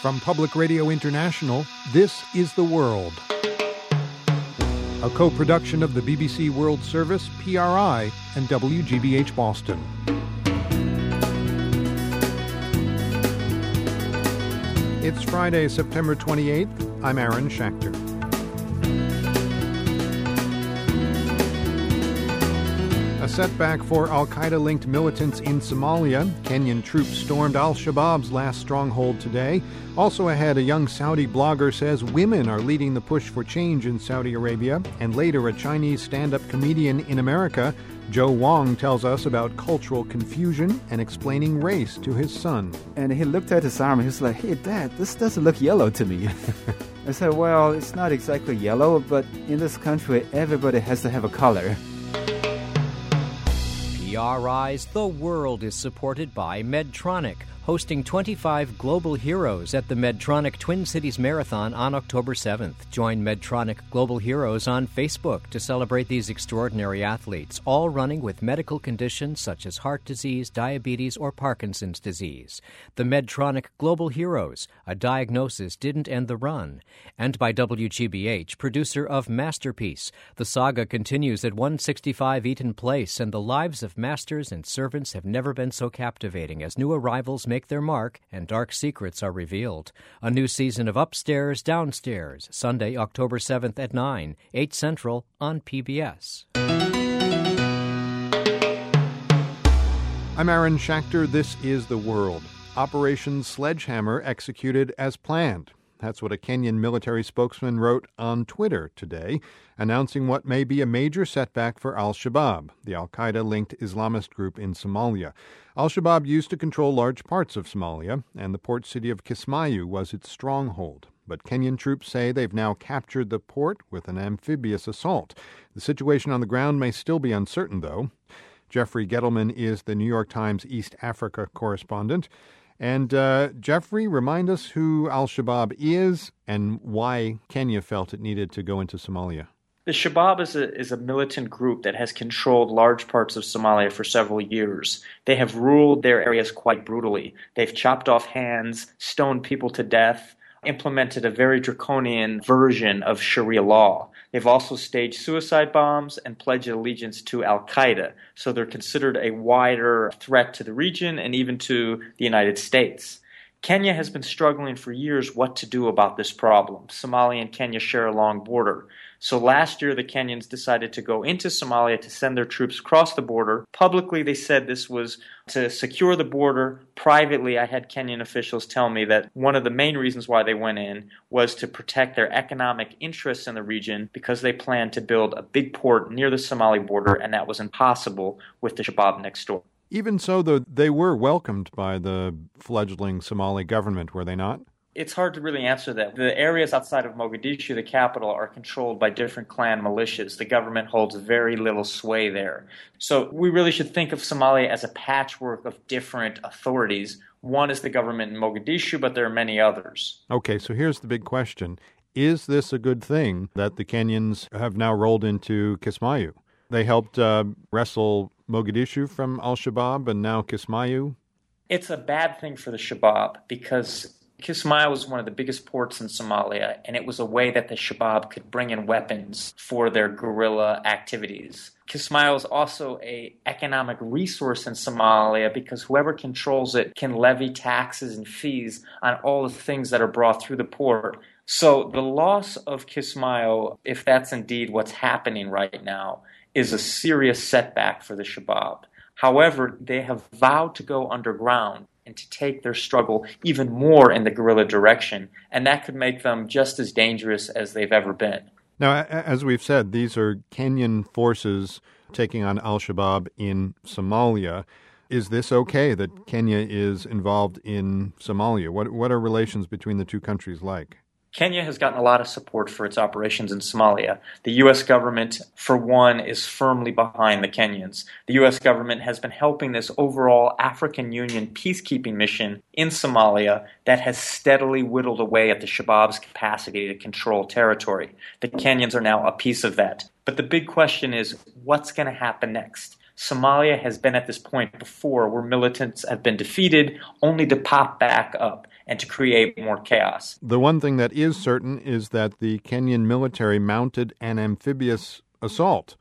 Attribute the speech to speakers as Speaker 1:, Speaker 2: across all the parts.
Speaker 1: From Public Radio International, this is The World. A co production of the BBC World Service, PRI, and WGBH Boston. It's Friday, September 28th. I'm Aaron Schachter. A setback for Al Qaeda linked militants in Somalia. Kenyan troops stormed Al Shabaab's last stronghold today. Also ahead, a young Saudi blogger says women are leading the push for change in Saudi Arabia. And later, a Chinese stand up comedian in America, Joe Wong, tells us about cultural confusion and explaining race to his son.
Speaker 2: And he looked at his arm and he was like, Hey, Dad, this doesn't look yellow to me. I said, Well, it's not exactly yellow, but in this country, everybody has to have a color.
Speaker 3: PRI's The World is supported by Medtronic, hosting 25 global heroes at the Medtronic Twin Cities Marathon on October 7th. Join Medtronic Global Heroes on Facebook to celebrate these extraordinary athletes, all running with medical conditions such as heart disease, diabetes, or Parkinson's disease. The Medtronic Global Heroes, a diagnosis didn't end the run. And by WGBH, producer of Masterpiece. The saga continues at 165 Eaton Place, and the lives of masters and servants have never been so captivating as new arrivals make their mark and dark secrets are revealed. A new season of Upstairs, Downstairs, Sunday, October 7th at 9, 8 Central on PBS.
Speaker 1: I'm Aaron Schachter. This is The World. Operation Sledgehammer executed as planned. That's what a Kenyan military spokesman wrote on Twitter today, announcing what may be a major setback for al Shabaab, the Al Qaeda linked Islamist group in Somalia. Al Shabaab used to control large parts of Somalia, and the port city of Kismayu was its stronghold. But Kenyan troops say they've now captured the port with an amphibious assault. The situation on the ground may still be uncertain, though. Jeffrey Gettleman is the New York Times East Africa correspondent. And uh, Jeffrey, remind us who Al Shabaab is and why Kenya felt it needed to go into Somalia.
Speaker 4: The Shabaab is a, is a militant group that has controlled large parts of Somalia for several years. They have ruled their areas quite brutally. They've chopped off hands, stoned people to death, implemented a very draconian version of Sharia law. They've also staged suicide bombs and pledged allegiance to Al Qaeda, so they're considered a wider threat to the region and even to the United States. Kenya has been struggling for years what to do about this problem. Somalia and Kenya share a long border. So last year, the Kenyans decided to go into Somalia to send their troops across the border. Publicly, they said this was to secure the border. Privately, I had Kenyan officials tell me that one of the main reasons why they went in was to protect their economic interests in the region because they planned to build a big port near the Somali border, and that was impossible with the Shabab next door.
Speaker 1: Even so, though, they were welcomed by the fledgling Somali government, were they not?
Speaker 4: It's hard to really answer that. The areas outside of Mogadishu, the capital, are controlled by different clan militias. The government holds very little sway there. So we really should think of Somalia as a patchwork of different authorities. One is the government in Mogadishu, but there are many others.
Speaker 1: Okay, so here's the big question Is this a good thing that the Kenyans have now rolled into Kismayu? They helped uh, wrestle Mogadishu from Al Shabaab and now Kismayu?
Speaker 4: It's a bad thing for the Shabaab because Kismayu was one of the biggest ports in Somalia, and it was a way that the Shabab could bring in weapons for their guerrilla activities. Kismayo is also a economic resource in Somalia because whoever controls it can levy taxes and fees on all the things that are brought through the port. So the loss of Kismayo, if that's indeed what's happening right now, is a serious setback for the Shabab. However, they have vowed to go underground and to take their struggle even more in the guerrilla direction, and that could make them just as dangerous as they've ever been.
Speaker 1: Now, as we've said, these are Kenyan forces taking on Al Shabaab in Somalia. Is this okay that Kenya is involved in Somalia? What, what are relations between the two countries like?
Speaker 4: Kenya has gotten a lot of support for its operations in Somalia. The U.S. government, for one, is firmly behind the Kenyans. The U.S. government has been helping this overall African Union peacekeeping mission in Somalia that has steadily whittled away at the Shabaab's capacity to control territory. The Kenyans are now a piece of that. But the big question is what's going to happen next? Somalia has been at this point before where militants have been defeated only to pop back up. And to create more chaos.
Speaker 1: The one thing that is certain is that the Kenyan military mounted an amphibious assault,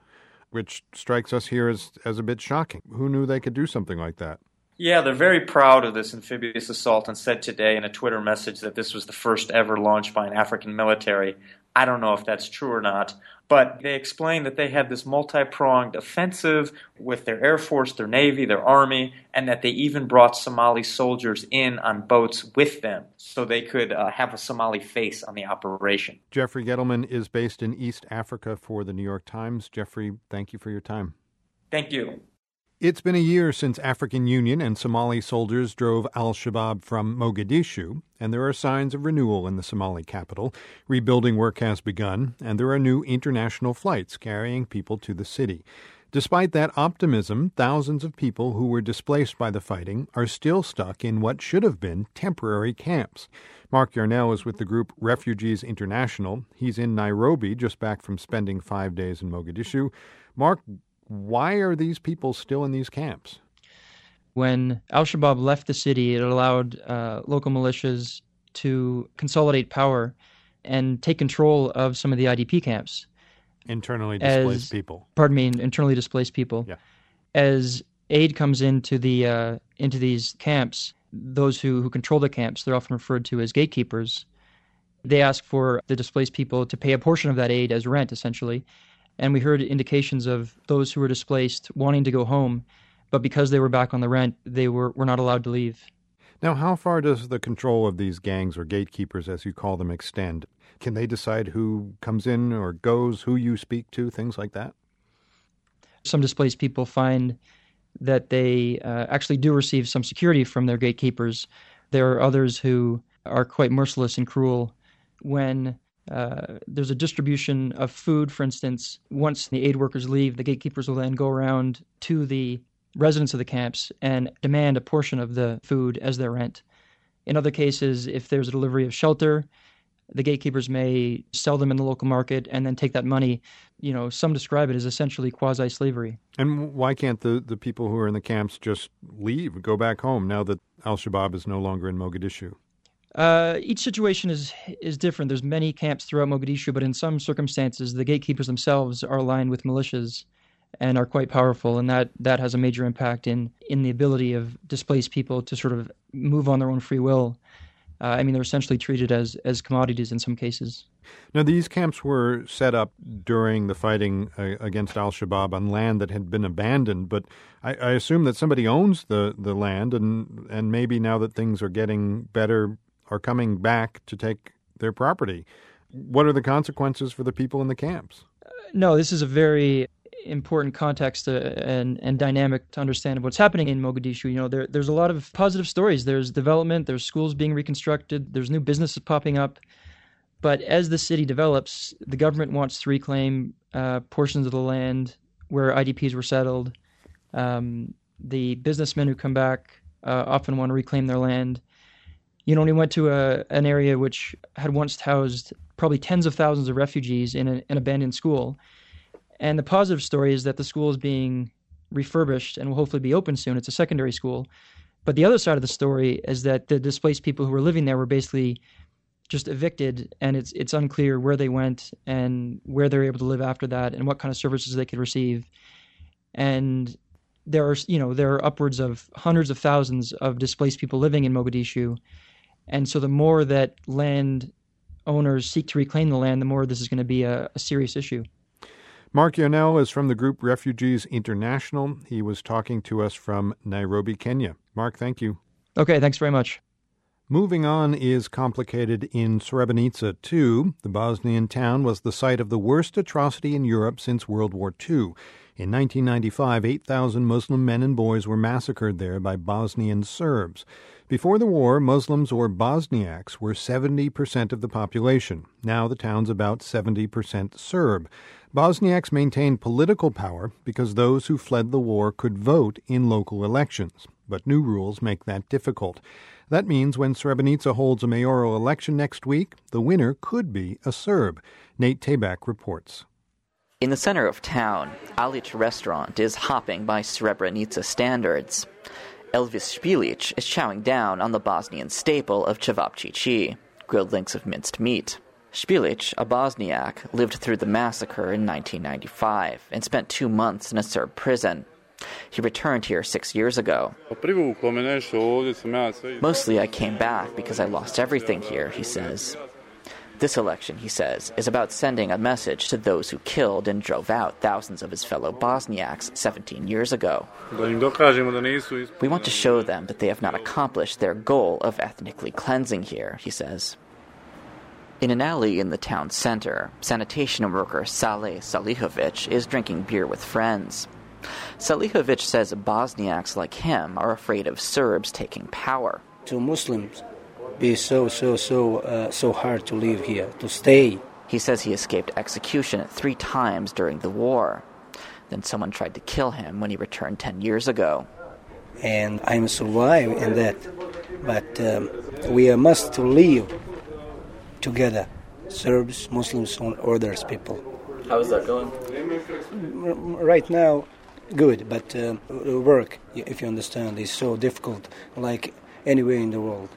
Speaker 1: which strikes us here as, as a bit shocking. Who knew they could do something like that?
Speaker 4: Yeah, they're very proud of this amphibious assault and said today in a Twitter message that this was the first ever launched by an African military. I don't know if that's true or not, but they explained that they had this multi pronged offensive with their Air Force, their Navy, their Army, and that they even brought Somali soldiers in on boats with them so they could uh, have a Somali face on the operation.
Speaker 1: Jeffrey Gettleman is based in East Africa for the New York Times. Jeffrey, thank you for your time.
Speaker 4: Thank you.
Speaker 1: It's been a year since African Union and Somali soldiers drove al Shabaab from Mogadishu, and there are signs of renewal in the Somali capital. Rebuilding work has begun, and there are new international flights carrying people to the city. Despite that optimism, thousands of people who were displaced by the fighting are still stuck in what should have been temporary camps. Mark Yarnell is with the group Refugees International. He's in Nairobi, just back from spending five days in Mogadishu. Mark, why are these people still in these camps?
Speaker 5: When Al Shabaab left the city, it allowed uh, local militias to consolidate power and take control of some of the IDP camps.
Speaker 1: Internally displaced
Speaker 5: As-
Speaker 1: people.
Speaker 5: Pardon me, internally displaced people.
Speaker 1: Yeah.
Speaker 5: As aid comes into the uh, into these camps, those who, who control the camps, they're often referred to as gatekeepers. They ask for the displaced people to pay a portion of that aid as rent, essentially. And we heard indications of those who were displaced wanting to go home, but because they were back on the rent, they were, were not allowed to leave.
Speaker 1: Now, how far does the control of these gangs or gatekeepers, as you call them, extend? Can they decide who comes in or goes, who you speak to, things like that?
Speaker 5: Some displaced people find that they uh, actually do receive some security from their gatekeepers. There are others who are quite merciless and cruel when uh, there's a distribution of food, for instance. Once the aid workers leave, the gatekeepers will then go around to the residents of the camps and demand a portion of the food as their rent. In other cases, if there's a delivery of shelter, the gatekeepers may sell them in the local market and then take that money. You know, some describe it as essentially quasi slavery.
Speaker 1: And why can't the, the people who are in the camps just leave, go back home now that Al Shabaab is no longer in Mogadishu?
Speaker 5: Uh, each situation is is different. There's many camps throughout Mogadishu, but in some circumstances, the gatekeepers themselves are aligned with militias and are quite powerful, and that, that has a major impact in in the ability of displaced people to sort of move on their own free will. Uh, I mean, they're essentially treated as as commodities in some cases.
Speaker 1: Now, these camps were set up during the fighting uh, against Al Shabaab on land that had been abandoned, but I, I assume that somebody owns the, the land, and, and maybe now that things are getting better, are coming back to take their property. What are the consequences for the people in the camps?
Speaker 5: No, this is a very important context uh, and and dynamic to understand what's happening in Mogadishu. You know, there there's a lot of positive stories. There's development. There's schools being reconstructed. There's new businesses popping up. But as the city develops, the government wants to reclaim uh, portions of the land where IDPs were settled. Um, the businessmen who come back uh, often want to reclaim their land. You know, we went to a, an area which had once housed probably tens of thousands of refugees in a, an abandoned school. And the positive story is that the school is being refurbished and will hopefully be open soon. It's a secondary school. But the other side of the story is that the displaced people who were living there were basically just evicted, and it's it's unclear where they went and where they're able to live after that, and what kind of services they could receive. And there are you know there are upwards of hundreds of thousands of displaced people living in Mogadishu, and so the more that land owners seek to reclaim the land, the more this is going to be a, a serious issue.
Speaker 1: Mark Yarnell is from the group Refugees International. He was talking to us from Nairobi, Kenya. Mark, thank you.
Speaker 5: Okay, thanks very much.
Speaker 1: Moving on is complicated in Srebrenica, too. The Bosnian town was the site of the worst atrocity in Europe since World War II. In 1995, 8,000 Muslim men and boys were massacred there by Bosnian Serbs. Before the war, Muslims or Bosniaks were 70% of the population. Now the town's about 70% Serb. Bosniaks maintained political power because those who fled the war could vote in local elections. But new rules make that difficult. That means when Srebrenica holds a mayoral election next week, the winner could be a Serb. Nate Tabak reports.
Speaker 6: In the center of town, Alic restaurant is hopping by Srebrenica standards. Elvis Spilic is chowing down on the Bosnian staple of cevapcici, grilled links of minced meat. Spilic, a Bosniak, lived through the massacre in 1995 and spent two months in a Serb prison. He returned here six years ago. Mostly I came back because I lost everything here, he says. This election, he says, is about sending a message to those who killed and drove out thousands of his fellow Bosniaks 17 years ago. We want to show them that they have not accomplished their goal of ethnically cleansing here, he says. In an alley in the town center, sanitation worker Saleh Salihovic is drinking beer with friends. Salihovic says Bosniaks like him are afraid of Serbs taking power.
Speaker 7: To Muslims, be so so so uh, so hard to live here to stay.
Speaker 6: He says he escaped execution three times during the war. Then someone tried to kill him when he returned 10 years ago.
Speaker 7: And i'm survived in that. But um, we must to live together serbs muslims and others people.
Speaker 6: How is that going?
Speaker 7: Right now good but uh, work if you understand is so difficult like anywhere in the world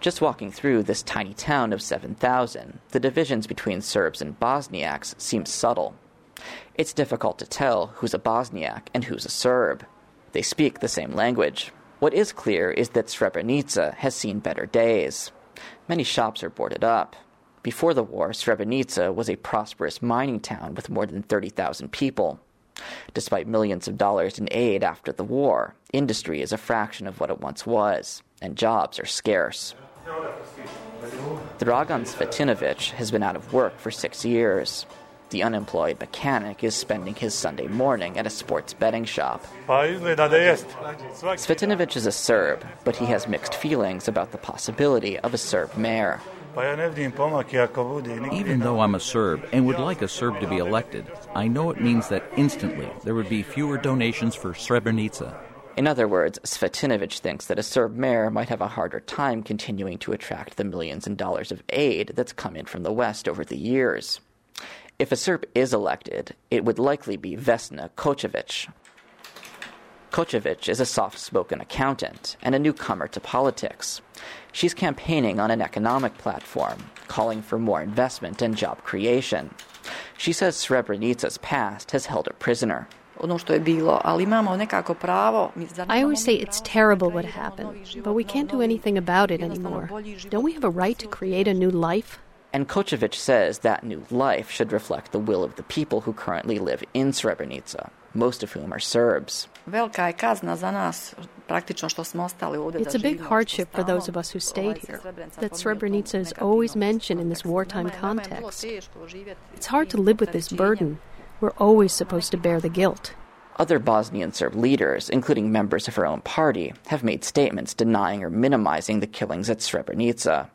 Speaker 6: just walking through this tiny town of 7,000, the divisions between Serbs and Bosniaks seem subtle. It's difficult to tell who's a Bosniak and who's a Serb. They speak the same language. What is clear is that Srebrenica has seen better days. Many shops are boarded up. Before the war, Srebrenica was a prosperous mining town with more than 30,000 people. Despite millions of dollars in aid after the war, industry is a fraction of what it once was, and jobs are scarce. Dragan Svetinovic has been out of work for six years. The unemployed mechanic is spending his Sunday morning at a sports betting shop. Svetinovic is a Serb, but he has mixed feelings about the possibility of a Serb mayor.
Speaker 8: Even though I'm a Serb and would like a Serb to be elected, I know it means that instantly there would be fewer donations for Srebrenica.
Speaker 6: In other words, Svetinovic thinks that a Serb mayor might have a harder time continuing to attract the millions in dollars of aid that's come in from the West over the years. If a Serb is elected, it would likely be Vesna Kocevic. Kocevic is a soft spoken accountant and a newcomer to politics. She's campaigning on an economic platform, calling for more investment and job creation. She says Srebrenica's past has held her prisoner.
Speaker 9: I always say it's terrible what happened, but we can't do anything about it anymore. Don't we have a right to create a new life?
Speaker 6: And Kocevic says that new life should reflect the will of the people who currently live in Srebrenica, most of whom are Serbs.
Speaker 9: It's a big hardship for those of us who stayed here that Srebrenica is always mentioned in this wartime context. It's hard to live with this burden. We're always supposed to bear the guilt.
Speaker 6: Other Bosnian Serb leaders, including members of her own party, have made statements denying or minimizing the killings at Srebrenica.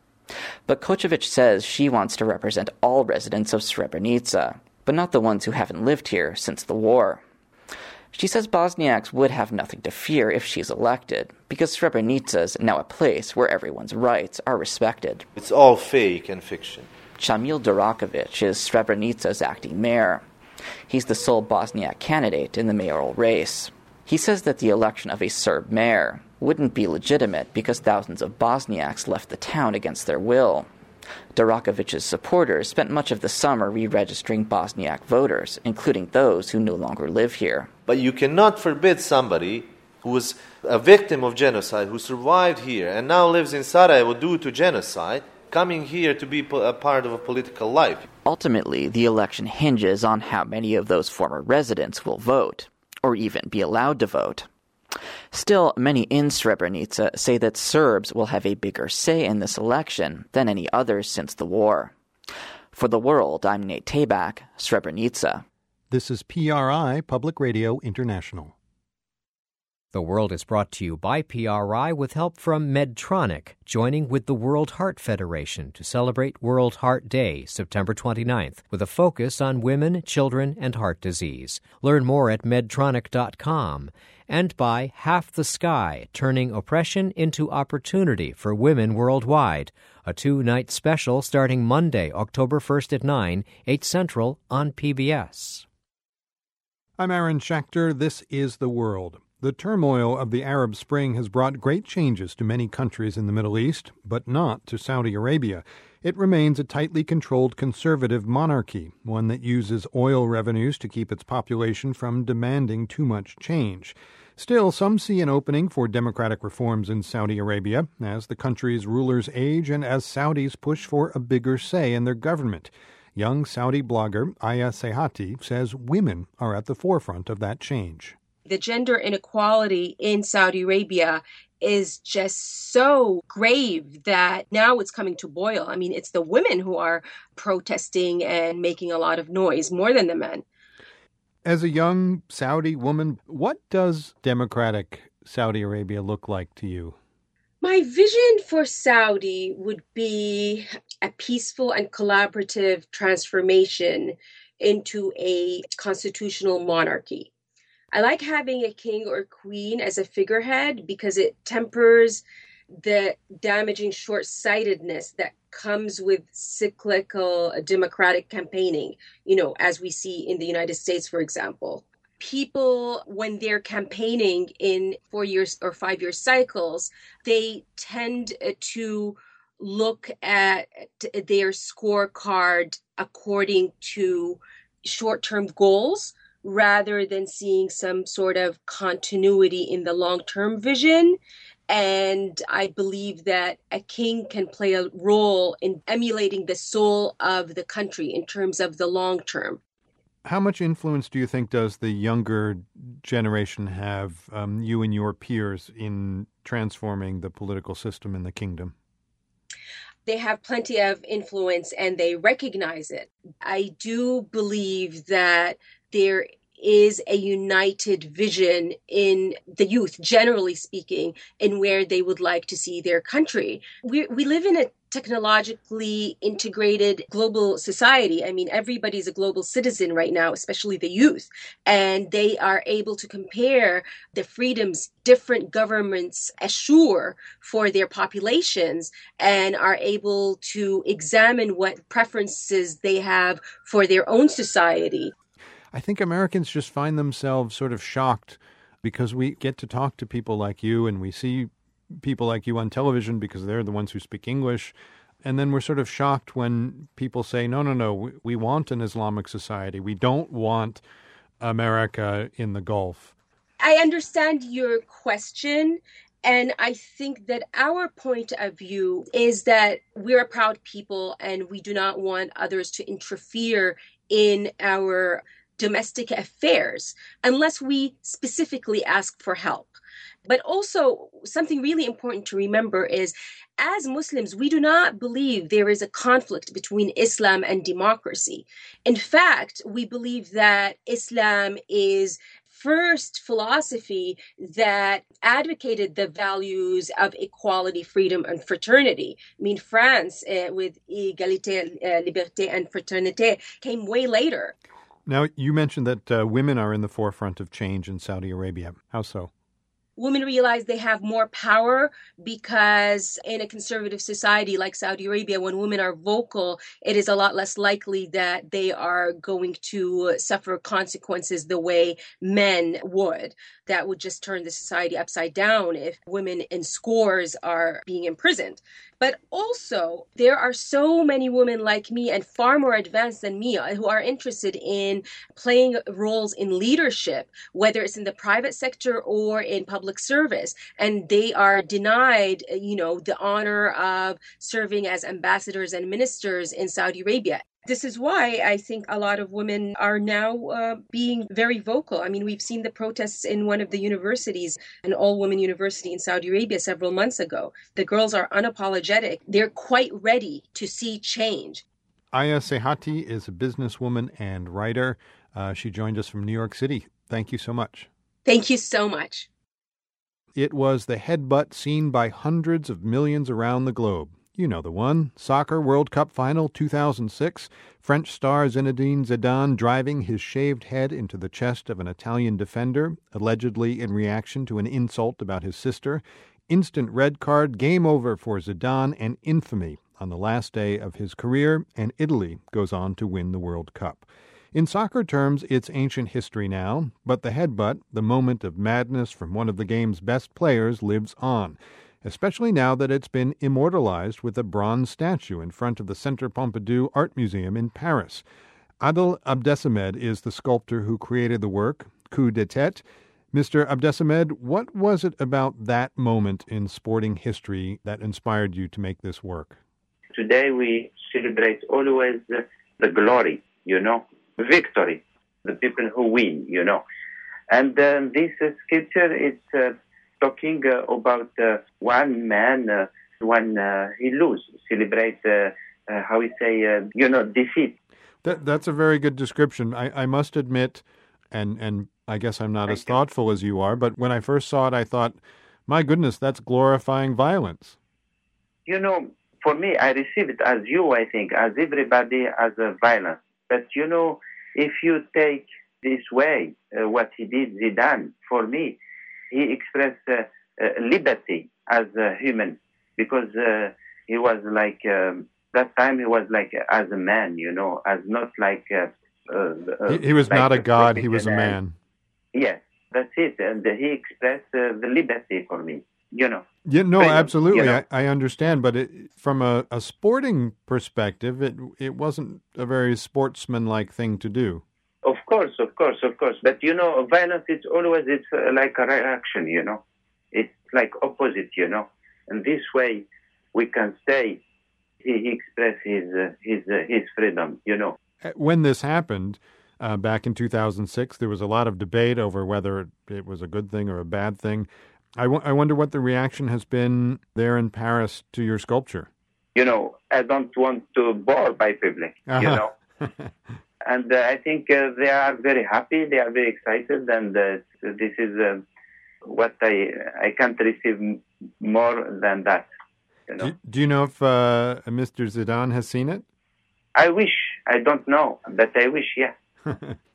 Speaker 6: But Kocevic says she wants to represent all residents of Srebrenica, but not the ones who haven't lived here since the war. She says Bosniaks would have nothing to fear if she's elected, because Srebrenica is now a place where everyone's rights are respected.
Speaker 10: It's all fake and fiction.
Speaker 6: Camil Durakovic is Srebrenica's acting mayor. He's the sole Bosniak candidate in the mayoral race. He says that the election of a Serb mayor wouldn't be legitimate because thousands of Bosniaks left the town against their will. Durakovic's supporters spent much of the summer re registering Bosniak voters, including those who no longer live here.
Speaker 10: But you cannot forbid somebody who was a victim of genocide, who survived here and now lives in Sarajevo due to genocide, coming here to be a part of a political life.
Speaker 6: Ultimately, the election hinges on how many of those former residents will vote, or even be allowed to vote. Still, many in Srebrenica say that Serbs will have a bigger say in this election than any others since the war. For the world, I'm Nate Tabak, Srebrenica.
Speaker 1: This is PRI, Public Radio International.
Speaker 3: The World is brought to you by PRI with help from Medtronic, joining with the World Heart Federation to celebrate World Heart Day, September 29th, with a focus on women, children, and heart disease. Learn more at medtronic.com. And by Half the Sky, turning oppression into opportunity for women worldwide. A two night special starting Monday, October 1st at 9, 8 Central on PBS.
Speaker 1: I'm Aaron Schachter. This is The World. The turmoil of the Arab Spring has brought great changes to many countries in the Middle East, but not to Saudi Arabia. It remains a tightly controlled conservative monarchy, one that uses oil revenues to keep its population from demanding too much change. Still, some see an opening for democratic reforms in Saudi Arabia as the country's rulers age and as Saudis push for a bigger say in their government. Young Saudi blogger Aya Sehati says women are at the forefront of that change
Speaker 11: the gender inequality in Saudi Arabia is just so grave that now it's coming to boil. I mean, it's the women who are protesting and making a lot of noise more than the men.
Speaker 1: As a young Saudi woman, what does democratic Saudi Arabia look like to you?
Speaker 11: My vision for Saudi would be a peaceful and collaborative transformation into a constitutional monarchy. I like having a king or queen as a figurehead because it tempers the damaging short sightedness that comes with cyclical uh, democratic campaigning, you know, as we see in the United States, for example. People, when they're campaigning in four years or five year cycles, they tend uh, to look at their scorecard according to short term goals rather than seeing some sort of continuity in the long term vision. And I believe that a king can play a role in emulating the soul of the country in terms of the long term.
Speaker 1: How much influence do you think does the younger generation have, um, you and your peers, in transforming the political system in the kingdom?
Speaker 11: They have plenty of influence and they recognize it. I do believe that there is a united vision in the youth, generally speaking, in where they would like to see their country. We, we live in a technologically integrated global society. I mean, everybody's a global citizen right now, especially the youth, and they are able to compare the freedoms different governments assure for their populations and are able to examine what preferences they have for their own society.
Speaker 1: I think Americans just find themselves sort of shocked because we get to talk to people like you and we see people like you on television because they're the ones who speak English. And then we're sort of shocked when people say, no, no, no, we want an Islamic society. We don't want America in the Gulf.
Speaker 11: I understand your question. And I think that our point of view is that we're a proud people and we do not want others to interfere in our domestic affairs unless we specifically ask for help. But also, something really important to remember is as Muslims, we do not believe there is a conflict between Islam and democracy. In fact, we believe that Islam is first philosophy that advocated the values of equality, freedom, and fraternity. I mean, France uh, with égalité, uh, liberté, and fraternité came way later.
Speaker 1: Now, you mentioned that uh, women are in the forefront of change in Saudi Arabia. How so?
Speaker 11: Women realize they have more power because in a conservative society like Saudi Arabia, when women are vocal, it is a lot less likely that they are going to suffer consequences the way men would. That would just turn the society upside down if women in scores are being imprisoned. But also, there are so many women like me and far more advanced than me who are interested in playing roles in leadership, whether it's in the private sector or in public service. And they are denied, you know, the honor of serving as ambassadors and ministers in Saudi Arabia. This is why I think a lot of women are now uh, being very vocal. I mean, we've seen the protests in one of the universities, an all woman university in Saudi Arabia several months ago. The girls are unapologetic, they're quite ready to see change.
Speaker 1: Aya Sehati is a businesswoman and writer. Uh, she joined us from New York City. Thank you so much.
Speaker 11: Thank you so much.
Speaker 1: It was the headbutt seen by hundreds of millions around the globe. You know the one. Soccer World Cup Final 2006. French star Zinedine Zidane driving his shaved head into the chest of an Italian defender, allegedly in reaction to an insult about his sister. Instant red card, game over for Zidane, and infamy on the last day of his career, and Italy goes on to win the World Cup. In soccer terms, it's ancient history now, but the headbutt, the moment of madness from one of the game's best players, lives on, especially now that it's been immortalized with a bronze statue in front of the Centre Pompidou Art Museum in Paris. Adel Abdessemed is the sculptor who created the work, Coup de Tête. Mr. Abdessemed, what was it about that moment in sporting history that inspired you to make this work?
Speaker 12: Today we celebrate always the, glory, you know, victory, the people who win, you know. And uh, this uh, sculpture is uh, talking uh, about uh, one man uh, when he lose, celebrate, how we say, you know, defeat.
Speaker 1: That, that's a very good description. I, I must admit, and, and I guess I'm not Thank as thoughtful as you are, but when I first saw it, I thought, my goodness, that's glorifying violence.
Speaker 12: You know, for me, I receive it as you, I think, as everybody as a violence. But you know, if you take this way, uh, what he did, Zidane, for me, he expressed uh, uh, liberty as a human because uh, he was like um, that time he was like as a man, you know, as not like. Uh,
Speaker 1: uh, he, he, was like not a god; he was a man.
Speaker 12: Yes, that's it, and he expressed the liberty for me you know.
Speaker 1: Yeah, no, absolutely. You know? I, I understand, but it, from a, a sporting perspective, it it wasn't a very sportsmanlike thing to do.
Speaker 12: Of course, of course, of course. But you know, violence it's always it's uh, like a reaction. You know, it's like opposite. You know, and this way we can say he, he expressed his uh, his uh, his freedom. You know.
Speaker 1: Uh, when this happened. Uh, back in 2006, there was a lot of debate over whether it was a good thing or a bad thing. I, w- I wonder what the reaction has been there in Paris to your sculpture.
Speaker 12: You know, I don't want to bore by public, uh-huh. you know. and uh, I think uh, they are very happy, they are very excited, and uh, this is uh, what I I can't receive more than that. You know?
Speaker 1: do, do, you know if uh, Mr. Zidane has seen it?
Speaker 12: I wish. I don't know, but I wish, yeah.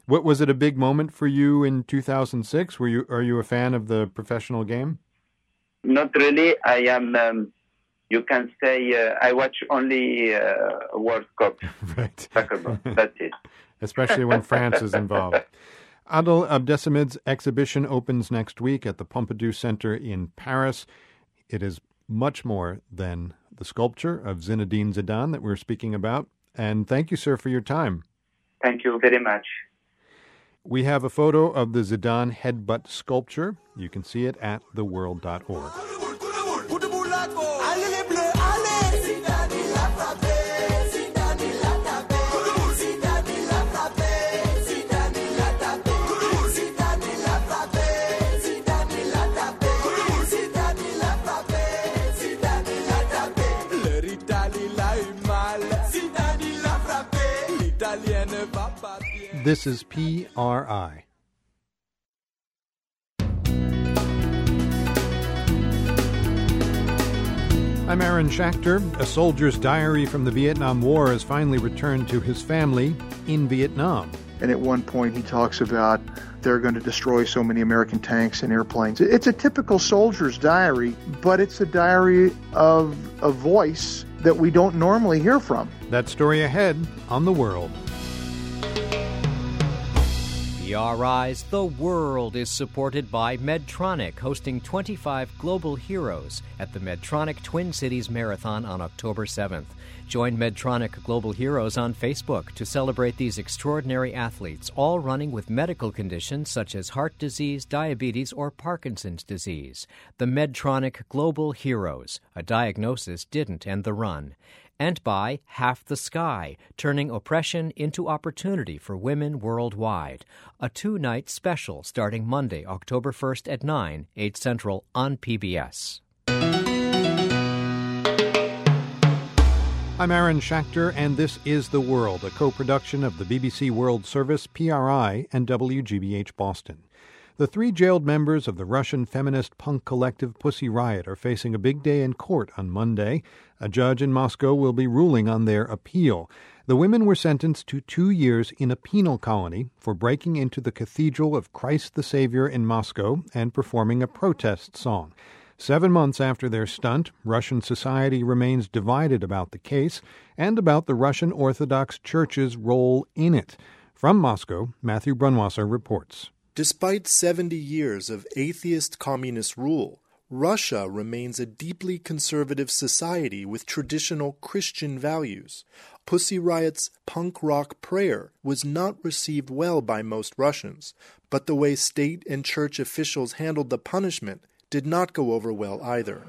Speaker 1: What was it a big moment for you in 2006? Were you are you a fan of the professional game?
Speaker 12: Not really. I am. Um, you can say uh, I watch only uh, World Cup. right. Soccer. That's it.
Speaker 1: Especially when France is involved. Adel Abdessemed's exhibition opens next week at the Pompidou Center in Paris. It is much more than the sculpture of Zinedine Zidane that we're speaking about. And thank you, sir, for your time.
Speaker 12: Thank you very much.
Speaker 1: We have a photo of the Zidane headbutt sculpture. You can see it at theworld.org. This is PRI. I'm Aaron Schachter. A soldier's diary from the Vietnam War has finally returned to his family in Vietnam.
Speaker 13: And at one point, he talks about they're going to destroy so many American tanks and airplanes. It's a typical soldier's diary, but it's a diary of a voice that we don't normally hear from.
Speaker 1: That story ahead on The World.
Speaker 3: PRI's The World is supported by Medtronic, hosting 25 global heroes at the Medtronic Twin Cities Marathon on October 7th. Join Medtronic Global Heroes on Facebook to celebrate these extraordinary athletes, all running with medical conditions such as heart disease, diabetes, or Parkinson's disease. The Medtronic Global Heroes. A diagnosis didn't end the run and by Half the Sky, turning oppression into opportunity for women worldwide. A two night special starting Monday, October 1st at 9, 8 Central on PBS.
Speaker 1: I'm Aaron Schachter, and this is The World, a co production of the BBC World Service, PRI, and WGBH Boston. The three jailed members of the Russian feminist punk collective Pussy Riot are facing a big day in court on Monday. A judge in Moscow will be ruling on their appeal. The women were sentenced to two years in a penal colony for breaking into the Cathedral of Christ the Savior in Moscow and performing a protest song. Seven months after their stunt, Russian society remains divided about the case and about the Russian Orthodox Church's role in it. From Moscow, Matthew Brunwasser reports.
Speaker 14: Despite 70 years of atheist communist rule, Russia remains a deeply conservative society with traditional Christian values. Pussy Riot's punk rock prayer was not received well by most Russians, but the way state and church officials handled the punishment did not go over well either.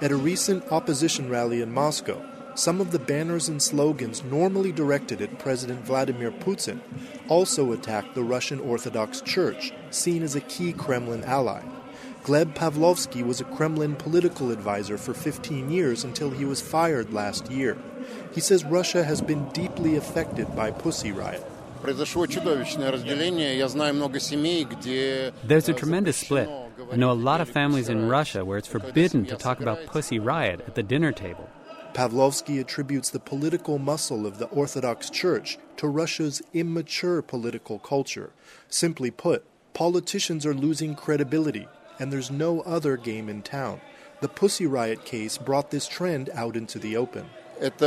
Speaker 14: At a recent opposition rally in Moscow, some of the banners and slogans normally directed at President Vladimir Putin also attacked the Russian Orthodox Church, seen as a key Kremlin ally. Gleb Pavlovsky was a Kremlin political advisor for 15 years until he was fired last year. He says Russia has been deeply affected by Pussy Riot.
Speaker 15: There's
Speaker 16: a tremendous split. I know a lot of families in Russia where it's forbidden to talk about Pussy Riot at the dinner table.
Speaker 14: Pavlovsky attributes the political muscle of the Orthodox Church to Russia's immature political culture. Simply put, politicians are losing credibility, and there's no other game in town. The Pussy Riot case brought this trend out into the open.
Speaker 16: It's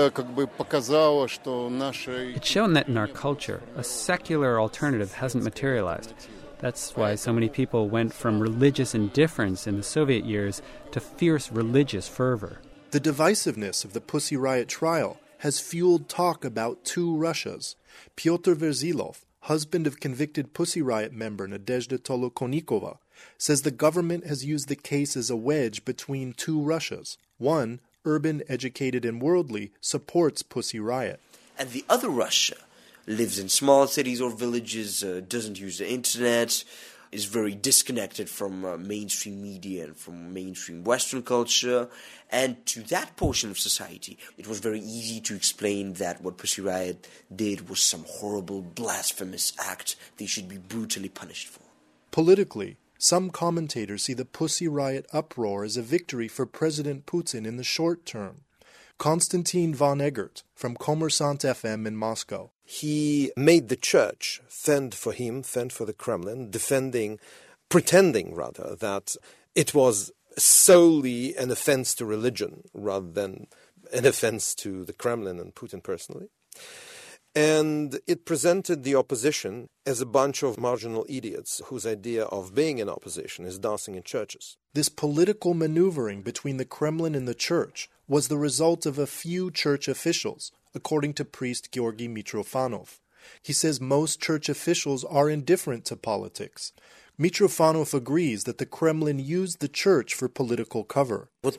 Speaker 16: shown that in our culture, a secular alternative hasn't materialized. That's why so many people went from religious indifference in the Soviet years to fierce religious fervor.
Speaker 14: The divisiveness of the Pussy Riot trial has fueled talk about two Russias. Pyotr Verzilov, husband of convicted Pussy Riot member Nadezhda Tolokonnikova, says the government has used the case as a wedge between two Russias. One, urban, educated, and worldly, supports Pussy Riot.
Speaker 17: And the other Russia lives in small cities or villages, uh, doesn't use the internet, is very disconnected from uh, mainstream media and from mainstream Western culture. And to that portion of society, it was very easy to explain that what Pussy Riot did was some horrible, blasphemous act they should be brutally punished for.
Speaker 14: Politically, some commentators see the Pussy Riot uproar as a victory for President Putin in the short term. Konstantin von Eggert from Kommersant FM in Moscow.
Speaker 18: He made the church fend for him, fend for the Kremlin, defending, pretending rather, that it was solely an offense to religion rather than an offense to the Kremlin and Putin personally. And it presented the opposition as a bunch of marginal idiots whose idea of being in opposition is dancing in churches.
Speaker 14: This political maneuvering between the Kremlin and the church was the result of a few church officials, according to priest Georgy Mitrofanov. He says most church officials are indifferent to politics. Mitrofanov agrees that the Kremlin used the church for political cover.
Speaker 19: Э,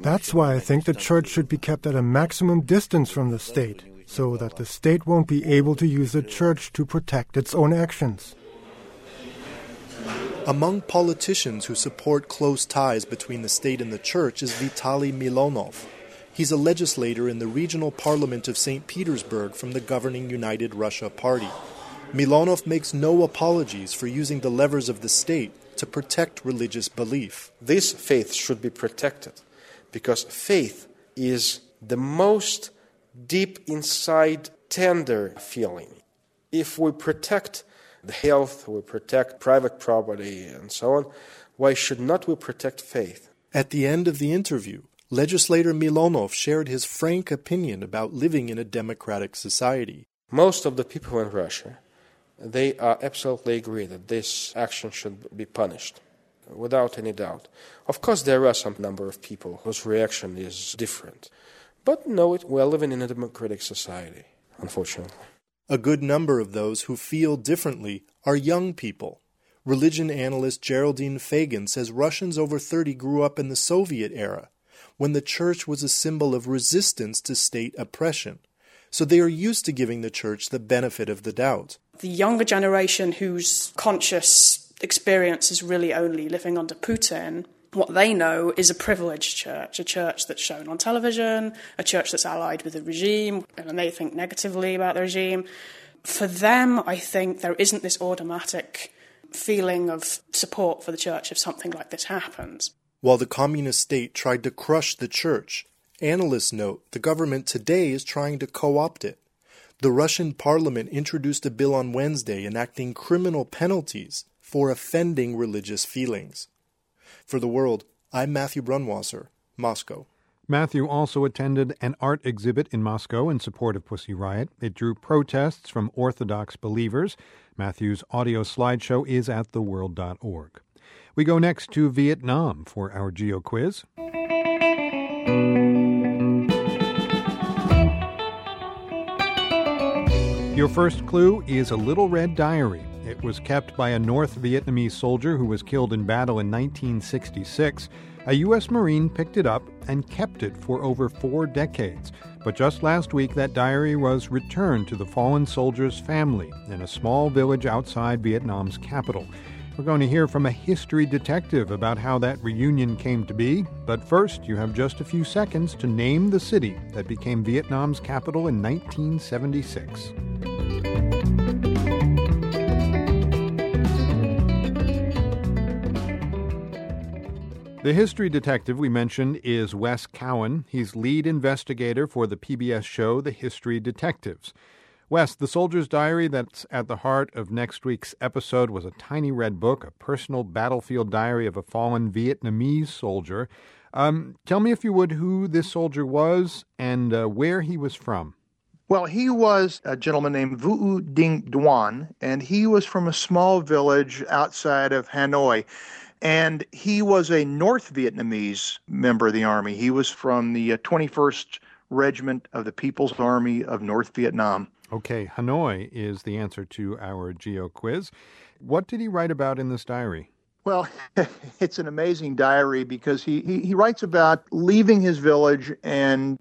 Speaker 19: That's why I think the church should be kept at a maximum distance from the state, so that the state won't be able to use the church to protect its own actions.
Speaker 14: Among politicians who support close ties between the state and the church is Vitaly Milonov. He's a legislator in the regional parliament of St. Petersburg from the governing United Russia Party. Milonov makes no apologies for using the levers of the state to protect religious belief.
Speaker 20: This faith should be protected because faith is the most deep inside tender feeling. If we protect the health, we protect private property, and so on, why should not we protect faith?
Speaker 14: At the end of the interview, legislator Milonov shared his frank opinion about living in a democratic society.
Speaker 20: Most of the people in Russia they are absolutely agree that this action should be punished without any doubt. Of course, there are some number of people whose reaction is different. But no, it, we are living in a democratic society, unfortunately.
Speaker 14: A good number of those who feel differently are young people. Religion analyst Geraldine Fagan says Russians over 30 grew up in the Soviet era, when the church was a symbol of resistance to state oppression. So they are used to giving the church the benefit of the doubt
Speaker 21: the younger generation whose conscious experience is really only living under Putin, what they know is a privileged church, a church that's shown on television, a church that's allied with the regime, and they think negatively about the regime. For them, I think there isn't this automatic feeling of support for the church if something like this happens.
Speaker 14: While the communist state tried to crush the church, analysts note the government today is trying to co opt it. The Russian parliament introduced a bill on Wednesday enacting criminal penalties for offending religious feelings. For the world, I'm Matthew Brunwasser, Moscow.
Speaker 1: Matthew also attended an art exhibit in Moscow in support of Pussy Riot. It drew protests from Orthodox believers. Matthew's audio slideshow is at theworld.org. We go next to Vietnam for our geo quiz. Your first clue is a little red diary. It was kept by a North Vietnamese soldier who was killed in battle in 1966. A U.S. Marine picked it up and kept it for over four decades. But just last week, that diary was returned to the fallen soldier's family in a small village outside Vietnam's capital. We're going to hear from a history detective about how that reunion came to be. But first, you have just a few seconds to name the city that became Vietnam's capital in 1976. The history detective we mentioned is Wes Cowan. He's lead investigator for the PBS show The History Detectives. Wes, the soldier's diary that's at the heart of next week's episode was a tiny red book, a personal battlefield diary of a fallen Vietnamese soldier. Um, tell me, if you would, who this soldier was and uh, where he was from.
Speaker 13: Well, he was a gentleman named Vu Dinh Duan, and he was from a small village outside of Hanoi. And he was a North Vietnamese member of the Army. He was from the 21st uh, Regiment of the People's Army of North Vietnam.
Speaker 1: Okay, Hanoi is the answer to our geo quiz. What did he write about in this diary?
Speaker 13: Well, it's an amazing diary because he, he, he writes about leaving his village and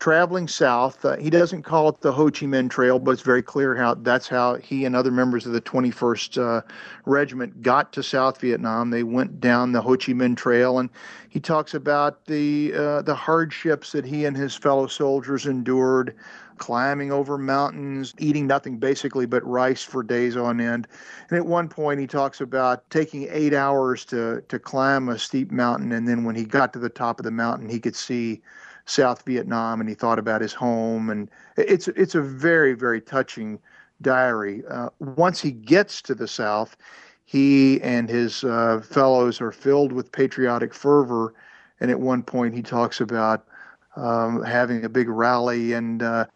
Speaker 13: traveling south. Uh, he doesn't call it the Ho Chi Minh Trail, but it's very clear how that's how he and other members of the 21st uh, Regiment got to South Vietnam. They went down the Ho Chi Minh Trail, and he talks about the uh, the hardships that he and his fellow soldiers endured. Climbing over mountains, eating nothing basically but rice for days on end. And at one point, he talks about taking eight hours to, to climb a steep mountain. And then when he got to the top of the mountain, he could see South Vietnam, and he thought about his home, and it's it's a very very touching diary. Uh, once he gets to the South, he and his uh, fellows are filled with patriotic fervor, and at one point he talks about um, having a big rally and. Uh,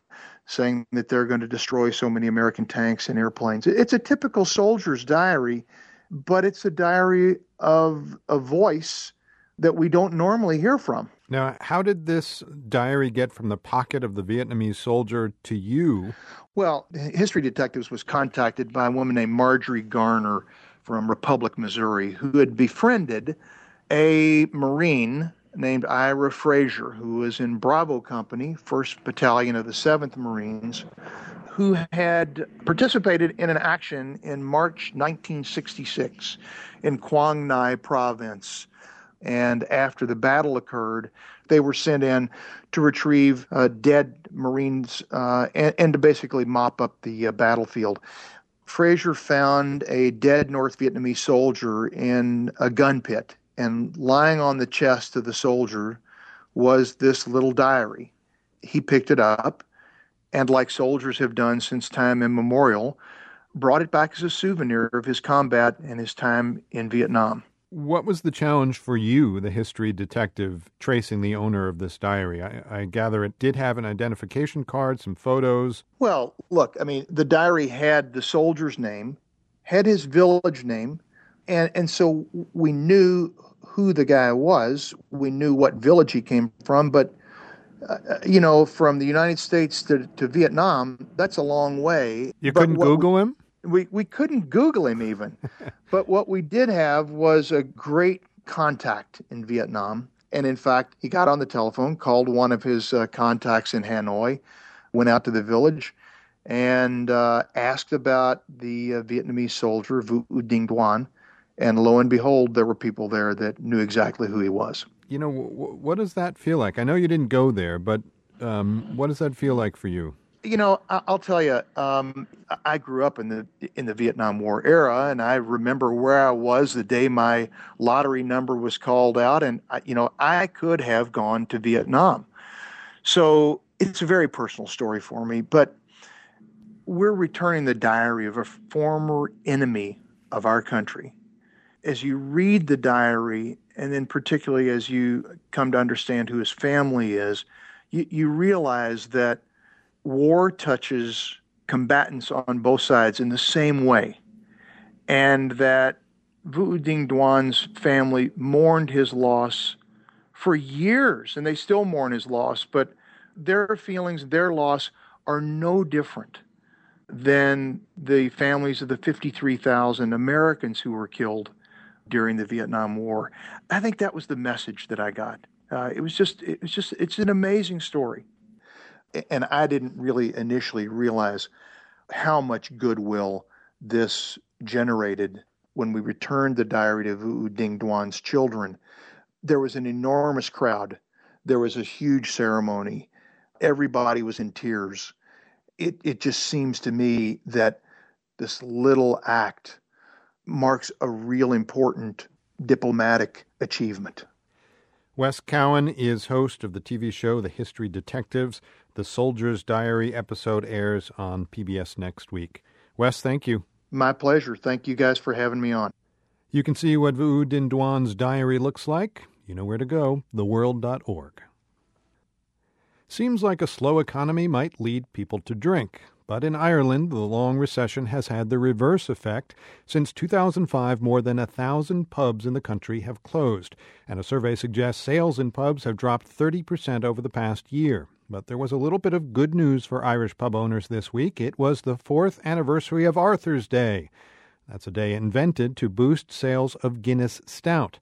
Speaker 13: saying that they're going to destroy so many American tanks and airplanes. It's a typical soldier's diary, but it's a diary of a voice that we don't normally hear from.
Speaker 1: Now, how did this diary get from the pocket of the Vietnamese soldier to you?
Speaker 13: Well, History Detectives was contacted by a woman named Marjorie Garner from Republic, Missouri, who had befriended a Marine named Ira Frazier, who was in Bravo Company, 1st Battalion of the 7th Marines, who had participated in an action in March 1966 in Quang Ngai Province and after the battle occurred, they were sent in to retrieve uh, dead Marines uh, and, and, to basically mop up the uh, battlefield. Frazier found a dead North Vietnamese soldier in a gun pit, and lying on the chest of the soldier was this little diary. He picked it up, and like soldiers have done since time immemorial, brought it back as a souvenir of his combat and his time in Vietnam.
Speaker 1: What was the challenge for you, the history detective, tracing the owner of this diary? I, I, gather it did have an identification card, some photos.
Speaker 13: Well, look, I mean, the diary had the soldier's name, had his village name, and, and so we knew who the guy was. We knew what village he came from, but, uh, you know, from the United States to, to Vietnam, that's a long way.
Speaker 1: You couldn't Google him?
Speaker 13: We, we couldn't Google him even. but what we did have was a great contact in Vietnam. And in fact, he got on the telephone, called one of his uh, contacts in Hanoi, went out to the village, and uh, asked about the uh, Vietnamese soldier, Vu Dinh Duan. And lo and behold, there were people there that knew exactly who he was.
Speaker 1: You know, w- what does that feel like? I know you didn't go there, but um, what does that feel like for you?
Speaker 13: You know, I'll tell you, um, I grew up in the in the Vietnam War era, and I remember where I was the day my lottery number was called out, and I, you know, I could have gone to Vietnam. So it's a very personal story for me, but we're returning the diary of a former enemy of our country, as you read the diary, and then particularly as you come to understand who his family is, you, you realize that war touches combatants on both sides in the same way, and that Vu Dinh Duan's family mourned his loss for years, and they still mourn his loss, but their feelings, their loss, are no different than the families of the 53,000 Americans who were killed during the Vietnam War. I think that was the message that I got. Uh, it was just, it was just, it's an amazing story. And I didn't really initially realize how much goodwill this generated when we returned the diary to Vu Dinh Duan's children. There was an enormous crowd. There was a huge ceremony. Everybody was in tears. It, it just seems to me that this little act marks a real important diplomatic achievement.
Speaker 1: Wes Cowan is host of the TV show The History Detectives. The Soldier's Diary episode airs on PBS next week. Wes, thank you.
Speaker 13: My pleasure. Thank you guys for having me on.
Speaker 1: You can see what Vu Dinh Duan's diary looks like. You know where to go, theworld.org. Seems like a slow economy might lead people to drink. But in Ireland, the long recession has had the reverse effect. Since 2005, more than a thousand pubs in the country have closed, and a survey suggests sales in pubs have dropped 30% over the past year. But there was a little bit of good news for Irish pub owners this week. It was the fourth anniversary of Arthur's Day. That's a day invented to boost sales of Guinness Stout.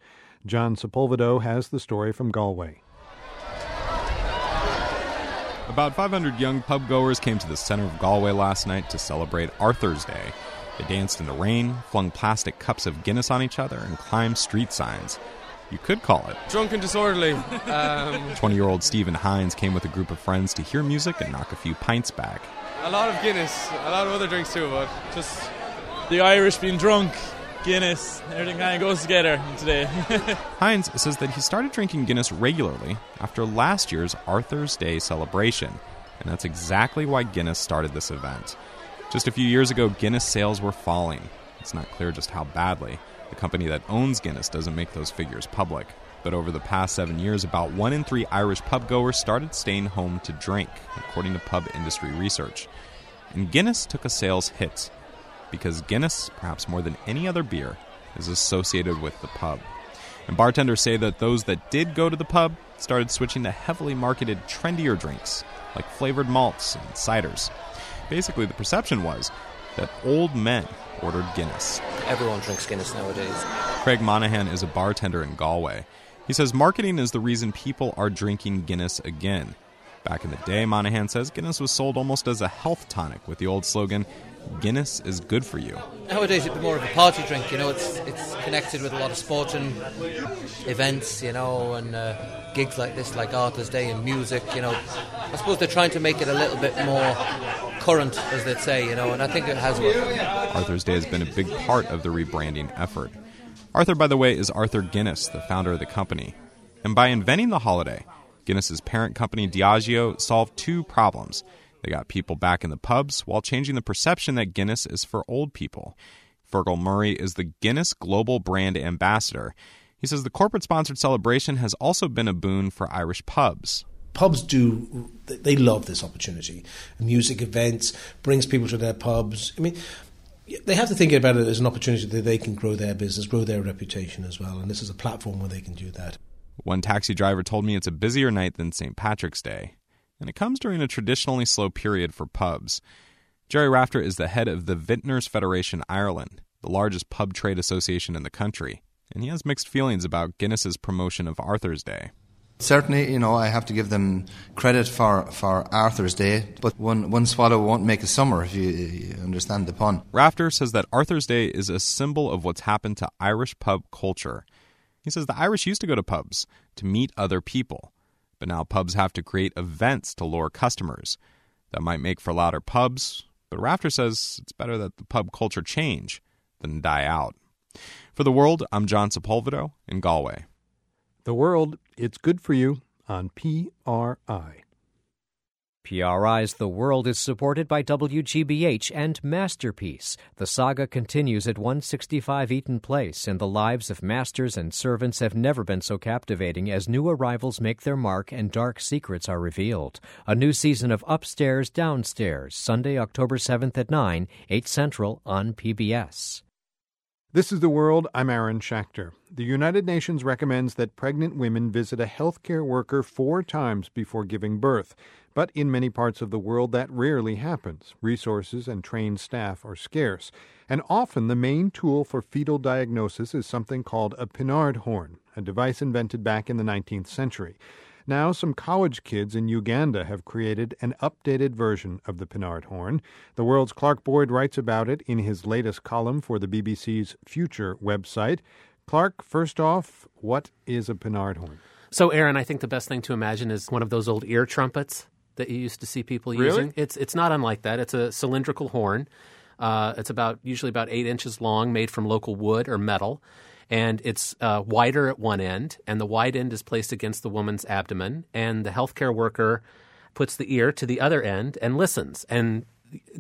Speaker 1: John Sepulvedo has the story from Galway.
Speaker 15: About 500 young pub goers came to the center of Galway last night to celebrate Arthur's Day. They danced in the rain, flung plastic cups of Guinness on each other, and climbed street signs. You could call it.
Speaker 22: Drunk and disorderly.
Speaker 15: 20 um, year old Stephen Hines came with a group of friends to hear music and knock a few pints back.
Speaker 22: A lot of Guinness, a lot of other drinks too, but just the Irish being drunk Guinness, everything kind of goes together today.
Speaker 15: Hines says that he started drinking Guinness regularly after last year's Arthur's Day celebration, and that's exactly why Guinness started this event. Just a few years ago, Guinness sales were falling. It's not clear just how badly. The company that owns Guinness doesn't make those figures public. But over the past seven years, about one in three Irish pub goers started staying home to drink, according to pub industry research. And Guinness took a sales hit because Guinness, perhaps more than any other beer, is associated with the pub. And bartenders say that those that did go to the pub started switching to heavily marketed, trendier drinks, like flavored malts and ciders. Basically, the perception was that old men ordered Guinness.
Speaker 23: Everyone drinks Guinness nowadays.
Speaker 15: Craig Monahan is a bartender in Galway. He says marketing is the reason people are drinking Guinness again. Back in the day, Monahan says Guinness was sold almost as a health tonic with the old slogan, Guinness is good for you.
Speaker 23: Nowadays, it's more of a party drink. You know, it's it's connected with a lot of sporting events. You know, and uh, gigs like this, like Arthur's Day and music. You know, I suppose they're trying to make it a little bit more current, as they'd say. You know, and I think it has worked.
Speaker 15: Arthur's Day has been a big part of the rebranding effort. Arthur, by the way, is Arthur Guinness, the founder of the company. And by inventing the holiday, Guinness's parent company Diageo solved two problems. They got people back in the pubs while changing the perception that Guinness is for old people. Fergal Murray is the Guinness Global Brand Ambassador. He says the corporate sponsored celebration has also been a boon for Irish pubs.
Speaker 24: Pubs do, they love this opportunity. Music events brings people to their pubs. I mean, they have to think about it as an opportunity that they can grow their business, grow their reputation as well. And this is a platform where they can do that.
Speaker 15: One taxi driver told me it's a busier night than St. Patrick's Day and it comes during a traditionally slow period for pubs. Jerry Rafter is the head of the Vintners Federation Ireland, the largest pub trade association in the country, and he has mixed feelings about Guinness's promotion of Arthur's Day.
Speaker 25: Certainly, you know, I have to give them credit for, for Arthur's Day, but one, one swallow won't make a summer, if you, you understand the pun.
Speaker 15: Rafter says that Arthur's Day is a symbol of what's happened to Irish pub culture. He says the Irish used to go to pubs to meet other people but now pubs have to create events to lure customers. That might make for louder pubs, but Rafter says it's better that the pub culture change than die out. For the world, I'm John Sepulvedo in Galway.
Speaker 1: The world, it's good for you on PRI.
Speaker 3: PRI's The World is supported by WGBH and Masterpiece. The saga continues at 165 Eaton Place, and the lives of masters and servants have never been so captivating as new arrivals make their mark and dark secrets are revealed. A new season of Upstairs, Downstairs, Sunday, October 7th at 9, 8 Central on PBS.
Speaker 1: This is The World. I'm Aaron Schachter. The United Nations recommends that pregnant women visit a healthcare worker four times before giving birth. But in many parts of the world, that rarely happens. Resources and trained staff are scarce. And often the main tool for fetal diagnosis is something called a Pinard horn, a device invented back in the 19th century. Now, some college kids in Uganda have created an updated version of the Pinard horn. The world's Clark Boyd writes about it in his latest column for the BBC's Future website. Clark, first off, what is a Pinard horn?
Speaker 26: So, Aaron, I think the best thing to imagine is one of those old ear trumpets that you used to see people
Speaker 1: really?
Speaker 26: using. It's it's not unlike that. It's a cylindrical horn. Uh, it's about usually about eight inches long, made from local wood or metal and it's uh, wider at one end, and the wide end is placed against the woman's abdomen, and the healthcare worker puts the ear to the other end and listens. And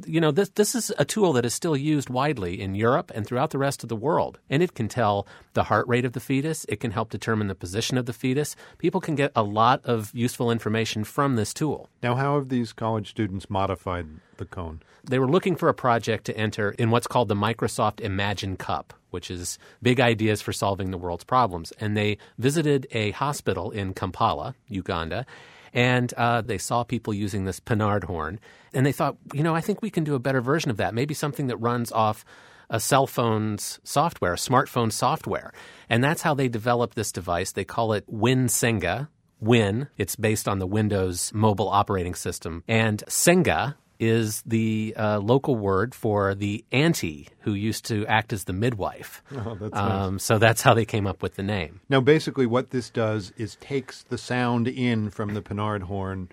Speaker 26: you know this this is a tool that is still used widely in Europe and throughout the rest of the world, and it can tell the heart rate of the fetus. It can help determine the position of the fetus. People can get a lot of useful information from this tool.
Speaker 1: Now, how have these college students modified the cone?
Speaker 26: They were looking for a project to enter in what's called the Microsoft Imagine Cup, which is big ideas for solving the world's problems. And they visited a hospital in Kampala, Uganda, and uh, they saw people using this Pinard horn, and they thought, you know, I think we can do a better version of that. Maybe something that runs off a cell phone's software, a smartphone software. And that's how they developed this device. They call it WinSenga. Win. It's based on the Windows mobile operating system. And Senga is the uh, local word for the auntie who used to act as the midwife.
Speaker 1: Oh, that's
Speaker 26: um,
Speaker 1: nice.
Speaker 26: So that's how they came up with the name.
Speaker 1: Now, basically, what this does is takes the sound in from the Pinard horn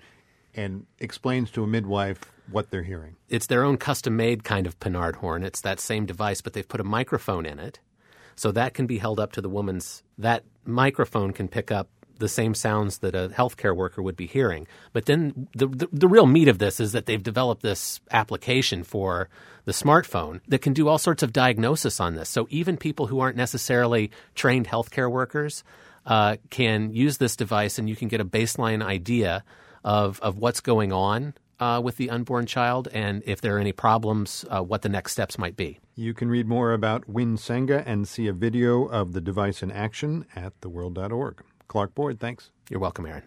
Speaker 1: and explains to a midwife what they're hearing.
Speaker 26: It's their own custom made kind of Pinard horn. It's that same device, but they've put a microphone in it. So that can be held up to the woman's, that microphone can pick up the same sounds that a healthcare worker would be hearing. But then the, the, the real meat of this is that they've developed this application for the smartphone that can do all sorts of diagnosis on this. So even people who aren't necessarily trained healthcare workers uh, can use this device, and you can get a baseline idea of of what's going on. Uh, with the unborn child, and if there are any problems, uh, what the next steps might be.
Speaker 1: You can read more about WinSenga and see a video of the device in action at theworld.org. Clark Boyd, thanks.
Speaker 26: You're welcome, Aaron.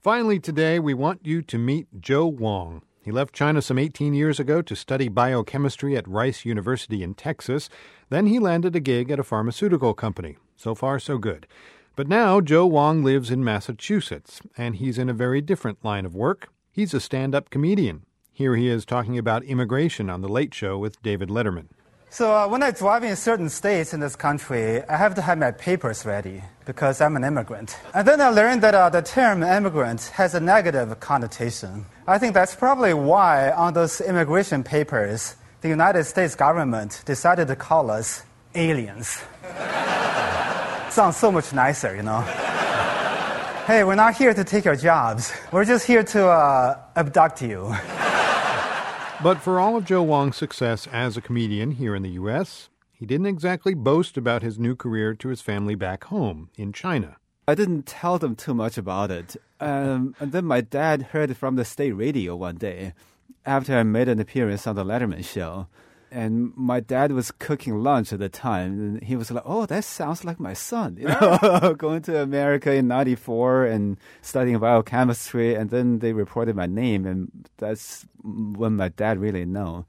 Speaker 1: Finally, today, we want you to meet Joe Wong. He left China some 18 years ago to study biochemistry at Rice University in Texas. Then he landed a gig at a pharmaceutical company. So far, so good. But now, Joe Wong lives in Massachusetts, and he's in a very different line of work. He's a stand up comedian. Here he is talking about immigration on The Late Show with David Letterman.
Speaker 27: So uh, when I drive in certain states in this country, I have to have my papers ready because I'm an immigrant. And then I learned that uh, the term immigrant has a negative connotation. I think that's probably why on those immigration papers, the United States government decided to call us aliens. Sounds so much nicer, you know. hey, we're not here to take your jobs. We're just here to uh, abduct you.
Speaker 1: But for all of Joe Wong's success as a comedian here in the U.S., he didn't exactly boast about his new career to his family back home in China.
Speaker 28: I didn't tell them too much about it. Um, and then my dad heard from the state radio one day after I made an appearance on the Letterman show. And my dad was cooking lunch at the time, and he was like, "Oh, that sounds like my son." You know, going to America in '94 and studying biochemistry, and then they reported my name, and that's when my dad really know.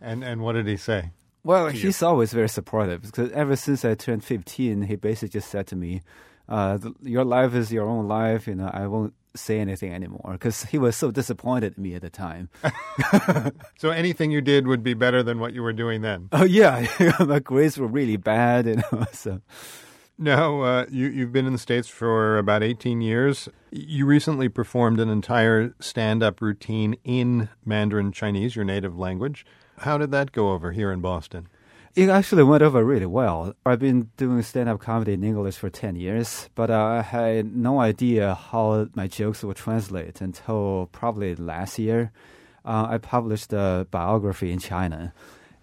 Speaker 1: And and what did he say?
Speaker 28: Well, he's always very supportive because ever since I turned 15, he basically just said to me, uh, "Your life is your own life. You know, I won't say anything anymore." Because he was so disappointed in me at the time.
Speaker 1: so anything you did would be better than what you were doing then.
Speaker 28: Oh yeah, my grades were really bad, you know. So.
Speaker 1: Now, uh, you, you've been in the States for about 18 years. You recently performed an entire stand up routine in Mandarin Chinese, your native language. How did that go over here in Boston?
Speaker 28: It actually went over really well. I've been doing stand up comedy in English for 10 years, but I had no idea how my jokes would translate until probably last year. Uh, I published a biography in China.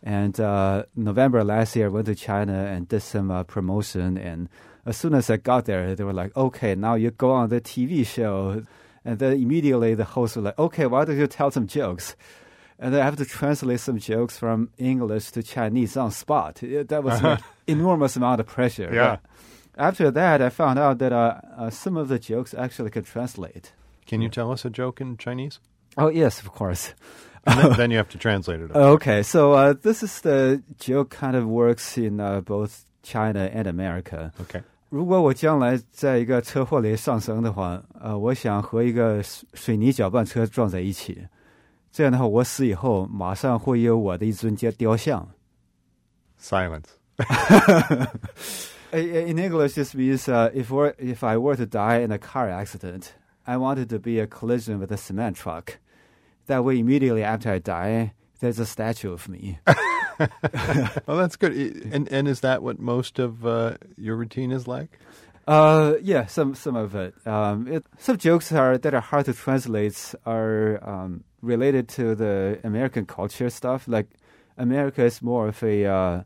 Speaker 28: And uh, November last year, I went to China and did some uh, promotion. And as soon as I got there, they were like, okay, now you go on the TV show. And then immediately the host was like, okay, why don't you tell some jokes? and then I have to translate some jokes from English to Chinese on spot. That was an enormous amount of pressure.
Speaker 1: Yeah.
Speaker 28: But after that, I found out that uh, uh, some of the jokes actually could translate.
Speaker 1: Can you tell us a joke in Chinese?
Speaker 28: Oh yes, of course.
Speaker 1: And then, then you have to translate it.
Speaker 28: Okay, so uh, this is the joke kind of works in uh, both China and America.
Speaker 1: Okay.
Speaker 28: 如果我将来在一个车祸里丧生的话，呃，我想和一个水泥搅拌车撞在一起。 这样的话，我死以后马上会有我的一尊雕雕像。
Speaker 1: Silence.
Speaker 28: In English, this means uh, if were, if I were to die in a car accident, I wanted to be a collision with a cement truck. That way, immediately after I die, there's a statue of me.
Speaker 1: well, that's good. And and is that what most of uh, your routine is like?
Speaker 28: Uh, yeah, some some of it. Um, it. Some jokes are that are hard to translate are um, related to the American culture stuff. Like America is more of a uh,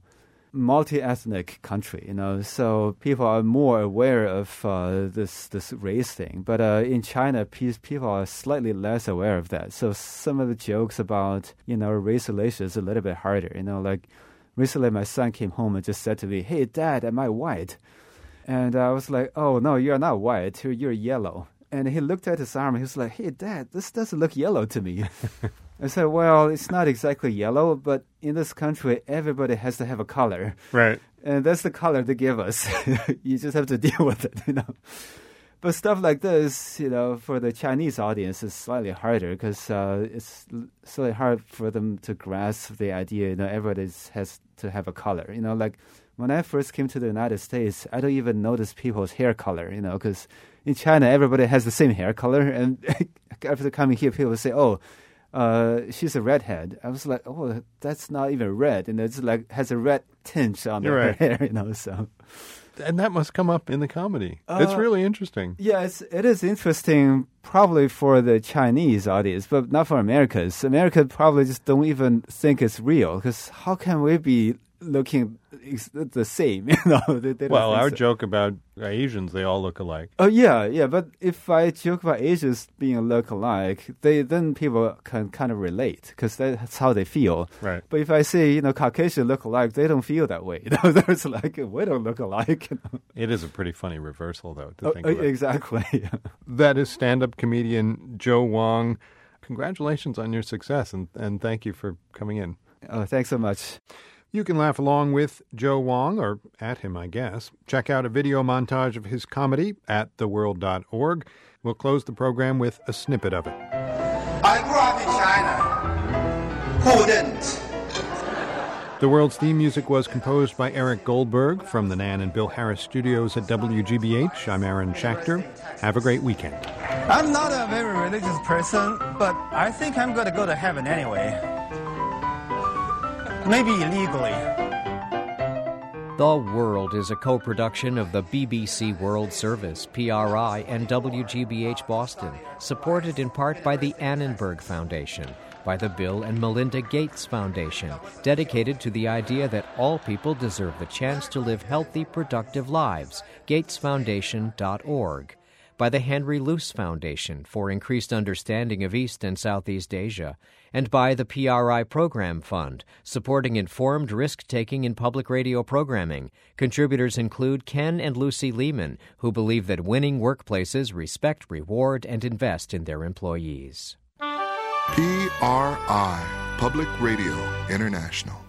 Speaker 28: multi-ethnic country, you know, so people are more aware of uh, this this race thing. But uh, in China, people are slightly less aware of that. So some of the jokes about you know race relations is a little bit harder. You know, like recently my son came home and just said to me, "Hey, Dad, am I white?" And I was like, "Oh no, you're not white. You're, yellow." And he looked at his arm. and He was like, "Hey, Dad, this doesn't look yellow to me." I said, "Well, it's not exactly yellow, but in this country, everybody has to have a color,
Speaker 1: right?
Speaker 28: And that's the color they give us. you just have to deal with it, you know." But stuff like this, you know, for the Chinese audience is slightly harder because uh, it's slightly hard for them to grasp the idea. You know, everybody has to have a color. You know, like when I first came to the United States, I don't even notice people's hair color. You know, because in China, everybody has the same hair color, and after coming here, people say, "Oh." Uh, she's a redhead. I was like, oh, that's not even red, and it's like has a red tinge on
Speaker 1: You're
Speaker 28: her hair, you know. So
Speaker 1: And that must come up in the comedy. it's
Speaker 28: Uh,
Speaker 1: really interesting.
Speaker 28: Yeah, it's, it is interesting probably for the Chinese audience, but not for Americans. America probably just don't even think it's real because how can we be looking the same? You know, they, they
Speaker 1: Well,
Speaker 28: think
Speaker 1: our
Speaker 28: so.
Speaker 1: joke about Asians, they all look alike.
Speaker 28: Oh yeah, yeah. But if I joke about Asians being look alike, they then people can kind of relate because that's how they feel.
Speaker 1: Right.
Speaker 28: But if I say you know Caucasian look alike, they don't feel that way. You know, There's like we don't look alike. You know?
Speaker 1: It is a pretty funny reversal, though, to
Speaker 28: Oh,
Speaker 1: think about.
Speaker 28: exactly.
Speaker 1: That is stand up comedian Joe Wong. Congratulations on your success, and, and thank you for coming in.
Speaker 28: Oh, thanks so much.
Speaker 1: You can laugh along with Joe Wong, or at him, I guess. Check out a video montage of his comedy at theworld.org. We'll close the program with a snippet of it.
Speaker 29: I grew up in China. Who didn't?
Speaker 1: The world's theme music was composed by Eric Goldberg from the Nan and Bill Harris studios at WGBH. I'm Aaron Schachter. Have a great weekend.
Speaker 27: I'm not a very religious person, but I think I'm going to go to heaven anyway. Maybe illegally.
Speaker 3: The World is a co production of the BBC World Service, PRI, and WGBH Boston, supported in part by the Annenberg Foundation, by the Bill and Melinda Gates Foundation, dedicated to the idea that all people deserve the chance to live healthy, productive lives, gatesfoundation.org, by the Henry Luce Foundation for increased understanding of East and Southeast Asia, and by the PRI Program Fund, supporting informed risk taking in public radio programming. Contributors include Ken and Lucy Lehman, who believe that winning workplaces respect, reward, and invest in their employees.
Speaker 30: PRI, Public Radio International.